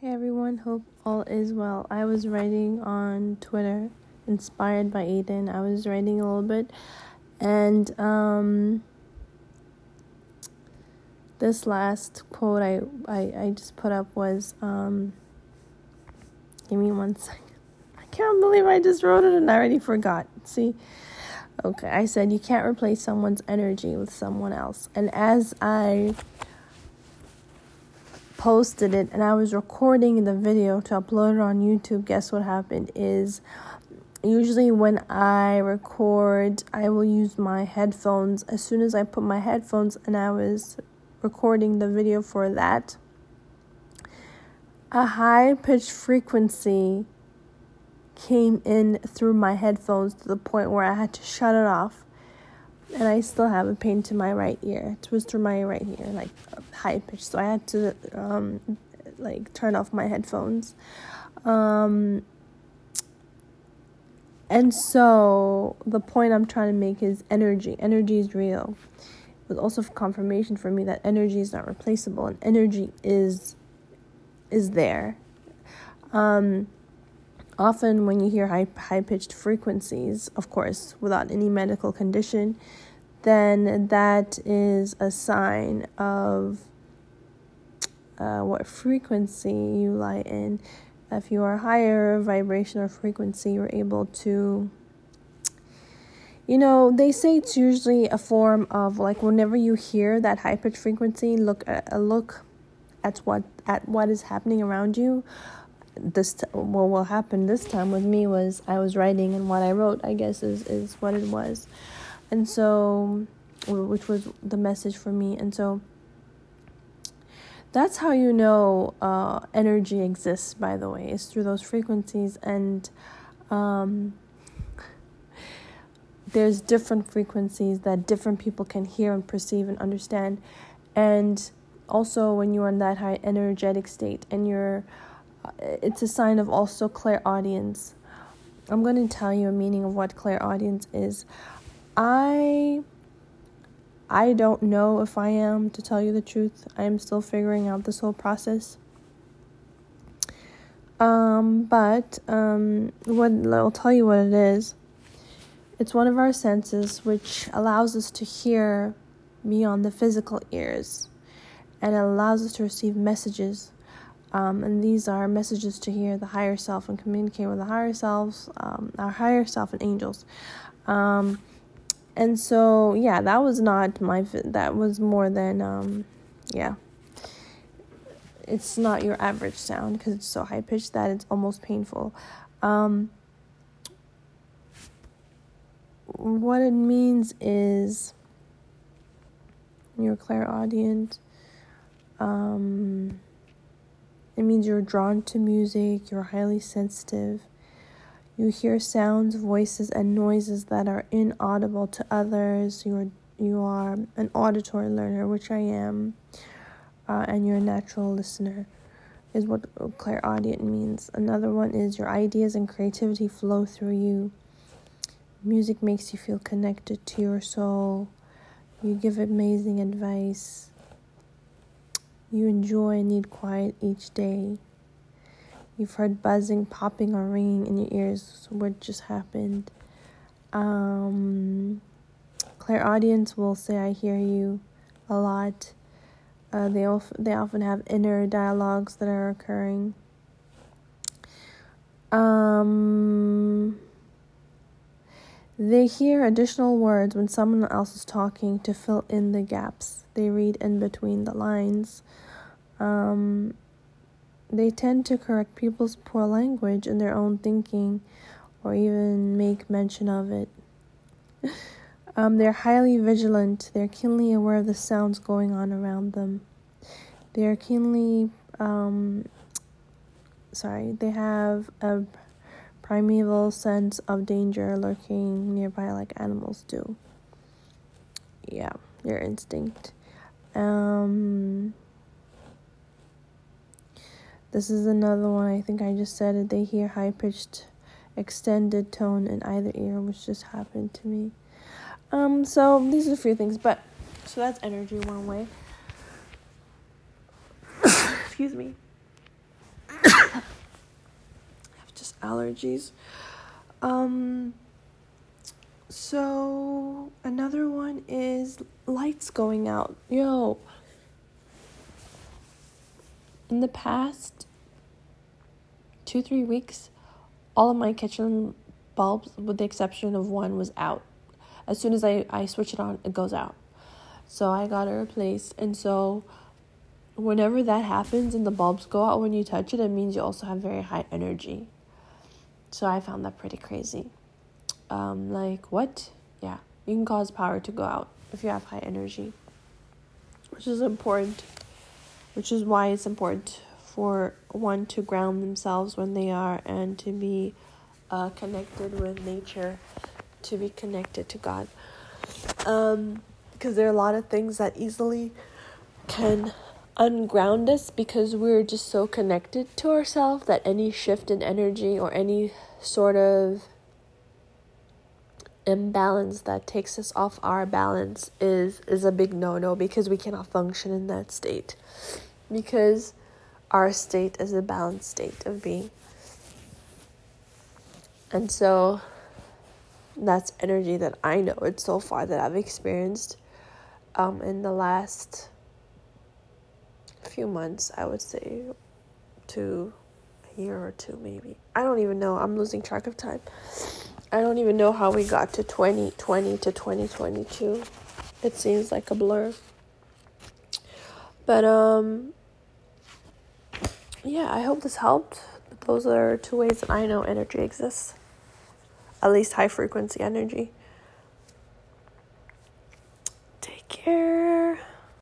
Hey everyone, hope all is well. I was writing on Twitter, inspired by Aiden. I was writing a little bit, and um, this last quote I, I, I just put up was um, give me one second. I can't believe I just wrote it and I already forgot. See? Okay, I said you can't replace someone's energy with someone else. And as I posted it and I was recording the video to upload it on YouTube, guess what happened is usually when I record, I will use my headphones. As soon as I put my headphones and I was recording the video for that, a high pitched frequency came in through my headphones to the point where I had to shut it off and I still have a pain to my right ear. It was through my right ear, like high pitch. So I had to um, like turn off my headphones. Um, and so the point I'm trying to make is energy. Energy is real. It was also confirmation for me that energy is not replaceable, and energy is is there. Um, Often, when you hear high, high pitched frequencies, of course, without any medical condition, then that is a sign of uh, what frequency you lie in. If you are higher vibration or frequency, you're able to. You know, they say it's usually a form of like whenever you hear that high pitched frequency, look at, uh, look at what at what is happening around you this t- what will happen this time with me was I was writing and what I wrote I guess is is what it was. And so which was the message for me. And so that's how you know uh, energy exists by the way is through those frequencies. And um, there's different frequencies that different people can hear and perceive and understand. And also when you're in that high energetic state and you're it's a sign of also clairaudience. I'm going to tell you a meaning of what clairaudience is. I I don't know if I am to tell you the truth. I am still figuring out this whole process. Um, but um, what I'll tell you what it is. It's one of our senses which allows us to hear beyond the physical ears, and allows us to receive messages um, and these are messages to hear the higher self and communicate with the higher selves, um, our higher self and angels. Um, and so, yeah, that was not my, that was more than, um, yeah. It's not your average sound because it's so high pitched that it's almost painful. Um, what it means is you're clairaudient. Um, it means you're drawn to music, you're highly sensitive. You hear sounds, voices, and noises that are inaudible to others. You're you are an auditory learner, which I am, uh, and you're a natural listener, is what clairaudient means. Another one is your ideas and creativity flow through you. Music makes you feel connected to your soul. You give amazing advice you enjoy and need quiet each day. You've heard buzzing, popping, or ringing in your ears. What just happened? Um, clairaudience will say, "I hear you," a lot. Uh, they often they often have inner dialogues that are occurring. Um, they hear additional words when someone else is talking to fill in the gaps. They read in between the lines. Um, they tend to correct people's poor language in their own thinking or even make mention of it. um, they're highly vigilant, they're keenly aware of the sounds going on around them. They are keenly, um, sorry, they have a primeval sense of danger lurking nearby like animals do. Yeah, their instinct. Um, this is another one. I think I just said it. They hear high pitched, extended tone in either ear, which just happened to me. Um, so these are a few things, but so that's energy one way. Excuse me. Allergies. Um, so another one is lights going out. Yo, in the past two, three weeks, all of my kitchen bulbs, with the exception of one, was out. As soon as I, I switch it on, it goes out. So I got it replaced. And so whenever that happens and the bulbs go out when you touch it, it means you also have very high energy. So I found that pretty crazy. Um, like, what? Yeah, you can cause power to go out if you have high energy, which is important, which is why it's important for one to ground themselves when they are and to be uh, connected with nature, to be connected to God. Um, because there are a lot of things that easily can unground us because we're just so connected to ourselves that any shift in energy or any sort of imbalance that takes us off our balance is is a big no-no because we cannot function in that state. Because our state is a balanced state of being. And so that's energy that I know it's so far that I've experienced um, in the last few months, I would say, to a year or two, maybe. I don't even know. I'm losing track of time. I don't even know how we got to 2020 to 2022. It seems like a blur. But, um, yeah, I hope this helped. Those are two ways that I know energy exists. At least high frequency energy. Take care.